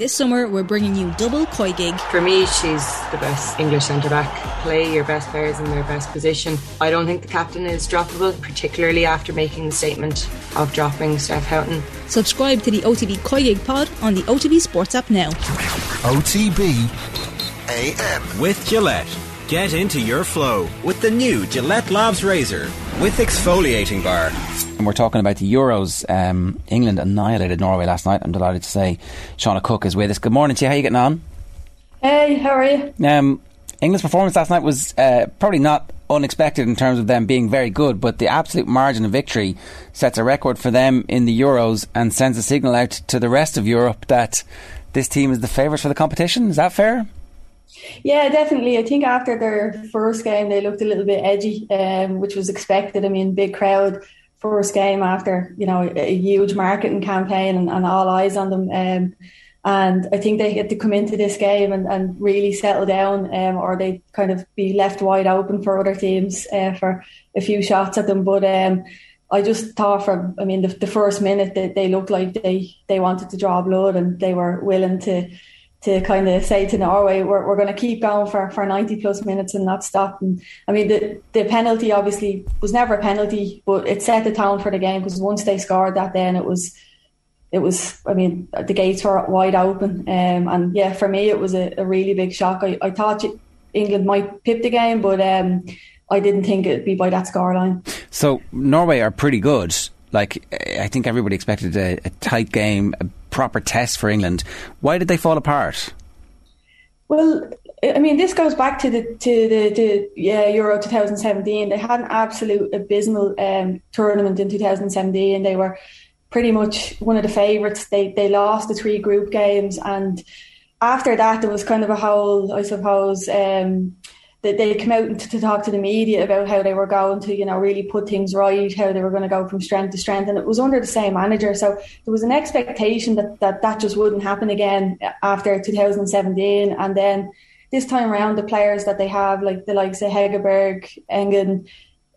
This summer, we're bringing you double COYGIG. For me, she's the best English centre back. Play your best players in their best position. I don't think the captain is droppable, particularly after making the statement of dropping Steph Houghton. Subscribe to the OTB COYGIG pod on the OTB Sports app now. OTB AM. With Gillette. Get into your flow with the new Gillette Labs Razor with exfoliating bar. And we're talking about the Euros. Um, England annihilated Norway last night. I'm delighted to say Shauna Cook is with us. Good morning to you. How are you getting on? Hey, how are you? Um, England's performance last night was uh, probably not unexpected in terms of them being very good, but the absolute margin of victory sets a record for them in the Euros and sends a signal out to the rest of Europe that this team is the favourites for the competition. Is that fair? Yeah, definitely. I think after their first game, they looked a little bit edgy, um, which was expected. I mean, big crowd first game after you know a huge marketing campaign and, and all eyes on them. Um, and I think they had to come into this game and, and really settle down, um, or they kind of be left wide open for other teams uh, for a few shots at them. But um, I just thought from, I mean, the, the first minute that they looked like they they wanted to draw blood and they were willing to to kind of say to Norway, we're, we're going to keep going for, for 90 plus minutes and not stop. And I mean, the, the penalty obviously was never a penalty, but it set the tone for the game because once they scored that, then it was, it was, I mean, the gates were wide open. Um, and yeah, for me, it was a, a really big shock. I, I thought England might pip the game, but um, I didn't think it'd be by that scoreline. So Norway are pretty good. Like I think everybody expected a, a tight game, a proper test for England. Why did they fall apart? Well, I mean, this goes back to the to the, the yeah, Euro 2017. They had an absolute abysmal um, tournament in 2017. and They were pretty much one of the favourites. They they lost the three group games, and after that, there was kind of a whole, I suppose. Um, that they come out to, talk to the media about how they were going to, you know, really put things right, how they were going to go from strength to strength, and it was under the same manager. So there was an expectation that that, that just wouldn't happen again after 2017, and then this time around, the players that they have, like the likes of Hegerberg, Engen,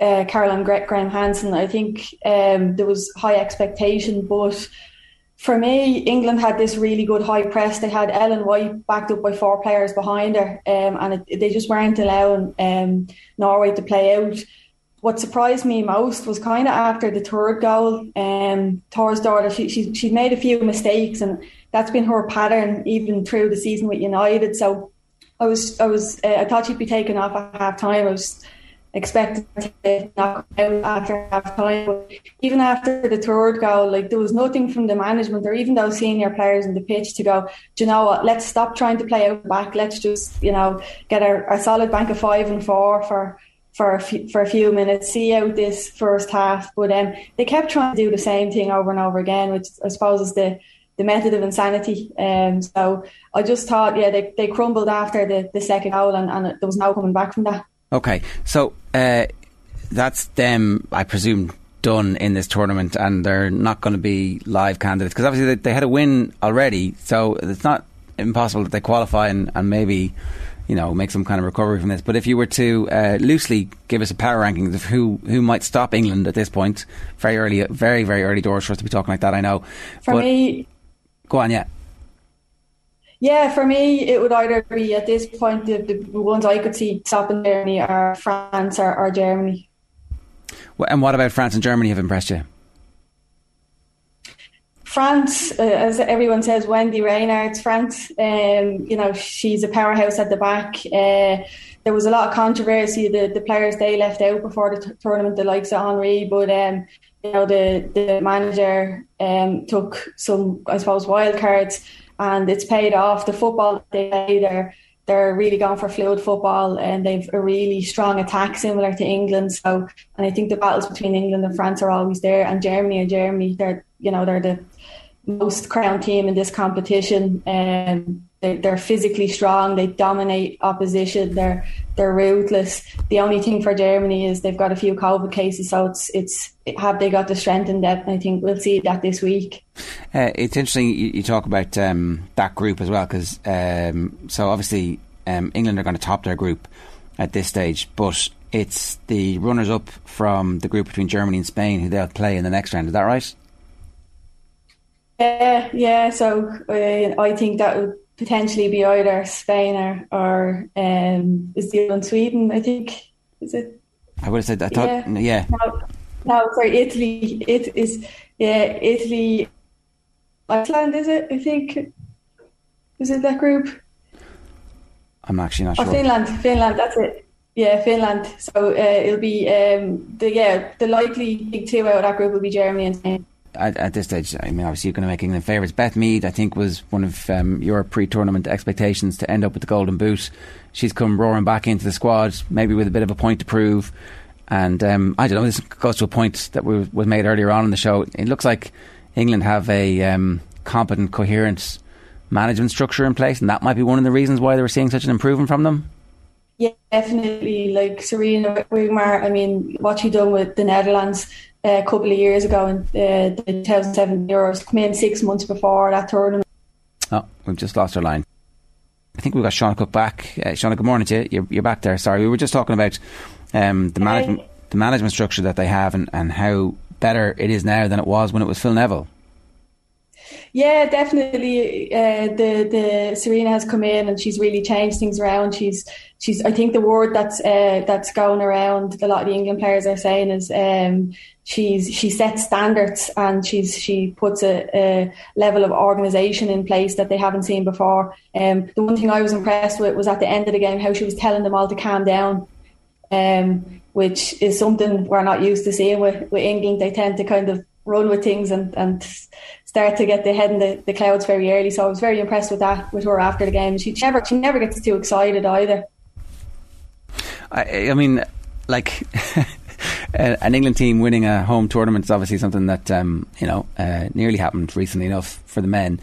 uh, Caroline Graham Hansen, I think um, there was high expectation, but for me, England had this really good high press. They had Ellen White backed up by four players behind her, um, and it, they just weren't allowing um, Norway to play out. What surprised me most was kind of after the third goal, um, Thorisdottir, she, she, she made a few mistakes, and that's been her pattern even through the season with United. So I was, I was, uh, I thought she'd be taken off at half time. I was expected to knock out after half time. But even after the third goal, like there was nothing from the management or even those senior players in the pitch to go, do you know what, let's stop trying to play out back. Let's just, you know, get a, solid bank of five and four for for a few, for a few minutes, see out this first half. But um, they kept trying to do the same thing over and over again, which I suppose is the the method of insanity. Um, so I just thought, yeah, they, they crumbled after the, the second goal, and, and there was no coming back from that. Okay, so uh, that's them, I presume, done in this tournament, and they're not going to be live candidates because obviously they, they, had a win already, so it's not impossible that they qualify and, and, maybe you know make some kind of recovery from this. But if you were to uh, loosely give us a power ranking of who who might stop England at this point, very early, very very early doors for us to be talking like that, I know. For but, me, go on, yeah. Yeah, for me, it would either be at this point the, the ones I could see stopping Germany are France or, or Germany. And what about France and Germany have impressed you? France, uh, as everyone says, Wendie Renard's France. Um, you know, she's a powerhouse at the back. Uh, there was a lot of controversy the the players they left out before the t- tournament, the likes of Henry, but um, you know the the manager um, took some, I suppose, wild cards and it's paid off. The football they play, they're they're really gone for fluid football and they've a really strong attack similar to England. So, and I think the battles between England and France are always there. And Germany and Germany, they're you know they're the most crown team in this competition. Um, they're, they're physically strong. They dominate opposition. They're they're ruthless. The only thing for Germany is they've got a few COVID cases, so it's it's have they got the strength and depth? I think we'll see that this week. Uh, it's interesting you, you talk about um, that group as well because um, so obviously um, England are going to top their group at this stage, but it's the runners up from the group between Germany and Spain who they'll play in the next round. Is that right? Yeah, yeah. So uh, I think that would potentially be either Spain or, or um, is the one Sweden? I think is it. I would have said. I thought. Yeah. yeah. No, no, sorry. Italy. It is. Yeah, Italy. Iceland is it? I think. Is it that group? I'm actually not oh, sure. Finland. Finland. That's it. Yeah, Finland. So uh, it'll be um, the yeah the likely big two out of that group will be Germany and Spain at, at, this stage, I mean, obviously you're going to make England favourites. Beth Mead, I think, was one of um, your pre-tournament expectations to end up with the Golden Boot. She's come roaring back into the squad, maybe with a bit of a point to prove. And um, I don't know, this goes to a point that was made earlier on in the show. It looks like England have a um, competent, coherent management structure in place, and that might be one of the reasons why they were seeing such an improvement from them. Yeah, definitely. Like Sarina Wiegman, I mean, what she done with the Netherlands a couple of years ago in uh, the 2007 Euros, come in six months before that tournament. Oh, we've just lost our line. I think we've got Sean Cook back. Uh, Shauna, good morning to you. You're, you're back there. Sorry, we were just talking about um, the management the management structure that they have and, and how better it is now than it was when it was Phil Neville. Yeah, definitely. Uh, the the Sarina has come in and she's really changed things around. She's she's. I think the word that's uh, that's going around a lot of the England players are saying is um, she's she sets standards and she's she puts a, a level of organisation in place that they haven't seen before. Um, the one thing I was impressed with was at the end of the game how she was telling them all to calm down. Um, which is something we're not used to seeing with, with England. They tend to kind of run with things and, and start to get their head in the, the clouds very early. So I was very impressed with that with her after the game. She never she never gets too excited either. I, I mean, like. an England team winning a home tournament is obviously something that um, you know uh, nearly happened recently enough for the men.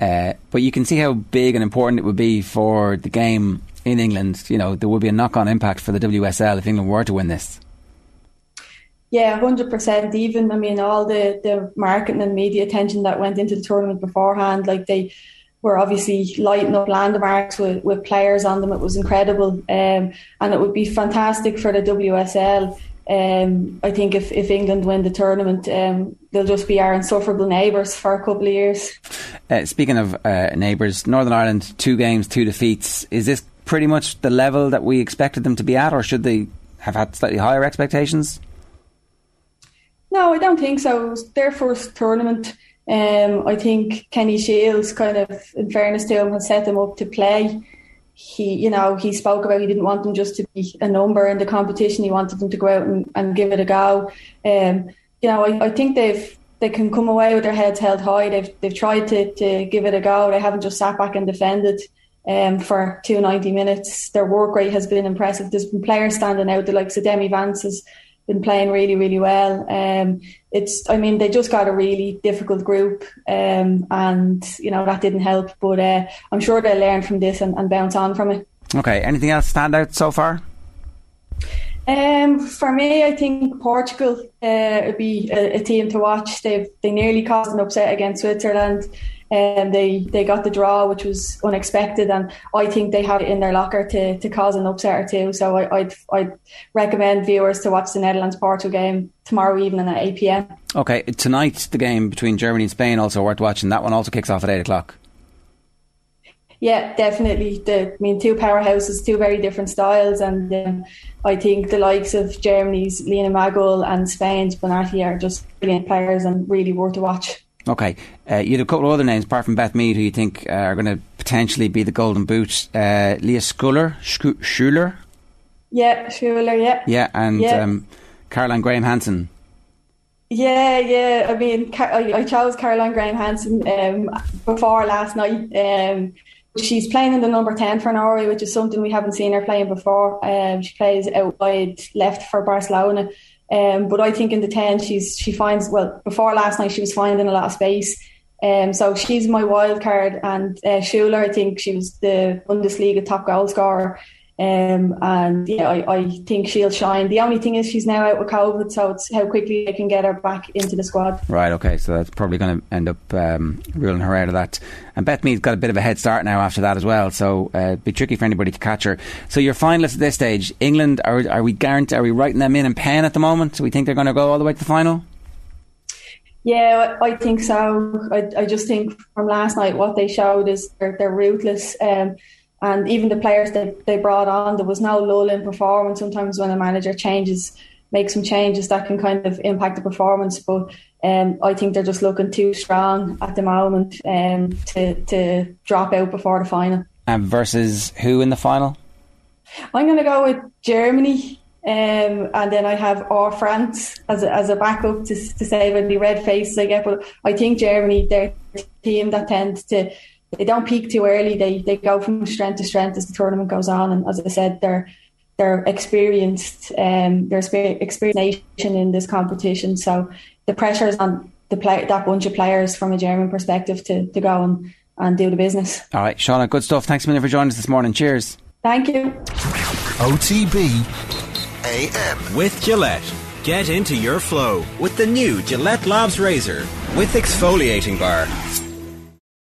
Uh, but you can see how big and important it would be for the game in England. You know, there would be a knock-on impact for the WSL if England were to win this. Yeah, hundred percent. Even I mean, all the the marketing and media attention that went into the tournament beforehand, like they were obviously lighting up landmarks with, with players on them. It was incredible, um, and it would be fantastic for the WSL. Um, I think if, if England win the tournament, um, they'll just be our insufferable neighbours for a couple of years. Uh, speaking of uh, neighbours, Northern Ireland, two games, two defeats. Is this pretty much the level that we expected them to be at, or should they have had slightly higher expectations? No, I don't think so. It was their first tournament. Um, I think Kenny Shiels, kind of, in fairness to him, has set them up to play. He, you know, he spoke about he didn't want them just to be a number in the competition. He wanted them to go out and, and give it a go. Um, you know, I, I think they've they can come away with their heads held high. They've they've tried to, to give it a go. They haven't just sat back and defended um, for two ninety minutes. Their work rate has been impressive. There's been players standing out. The likes of Demi Vance has been playing really, really well. Um, it's, I mean, they just got a really difficult group, um, and you know that didn't help. But uh, I'm sure they'll learn from this and, and, bounce on from it. Okay. Anything else stand out so far? Um, for me, I think Portugal uh, would be a, a, team to watch. They they nearly caused an upset against Switzerland and they they got the draw, which was unexpected, and I think they have it in their locker to, to cause an upset or two. So I, would I'd recommend viewers to watch the Netherlands Portugal game tomorrow evening at eight pm. Okay, tonight the game between Germany and Spain also worth watching. That one also kicks off at eight o'clock. Yeah, definitely. The, I mean, two powerhouses, two very different styles, and um, I think the likes of Germany's Lina Magull and Spain's Bonmatí are just brilliant players and really worth to watch. Okay, uh, you had a couple of other names apart from Beth Mead who you think uh, are going to potentially be the Golden Boot. Uh, Lea Schüller, Schüller. Yeah, Schüller. Yeah. Yeah, and yeah. Um, Caroline Graham Hansen. Yeah, yeah. I mean, I chose Caroline Graham Hansen um, before last night. Um, she's playing in the number 10 for Norway, which is something we haven't seen her playing before. Um, she plays out wide left for Barcelona. Um, but I think in the 10, she's, she finds, well, before last night, she was finding a lot of space. Um, so she's my wild card. And uh, Schüller, I think she was the Bundesliga top goal scorer. Um, and yeah, I, I, think she'll shine. The only thing is she's now out with COVID, so it's how quickly they can get her back into the squad. Right, okay, so that's probably going to end up um, ruling her out of that. And Beth Mead's got a bit of a head start now after that as well, so uh, it'd be tricky for anybody to catch her. So your finalists at this stage, England, are, are we guaranteed, are we writing them in in pen at the moment? Do we think they're going to go all the way to the final? Yeah, I think so. I, I just think from last night what they showed is they're, they're ruthless. Um, and even the players that they brought on, there was no lull in performance. Sometimes when a manager changes, makes some changes, that can kind of impact the performance. But um, I think they're just looking too strong at the moment um, to to drop out before the final. And versus who in the final? I'm going to go with Germany. Um, and then I have our France as a, as a backup to, to save any red faces I get. But I think Germany, they're a team that tends to they don't peak too early. They they go from strength to strength as the tournament goes on. And as I said, they're they're experienced. Um, they're experienced nation in this competition. So the pressure is on the play that bunch of players from a German perspective to to go and and do the business. All right, Shauna, good stuff. Thanks a million for joining us this morning. Cheers. Thank you. OTB AM. With Gillette. Get into your flow with the new Gillette Labs Razor with exfoliating bar.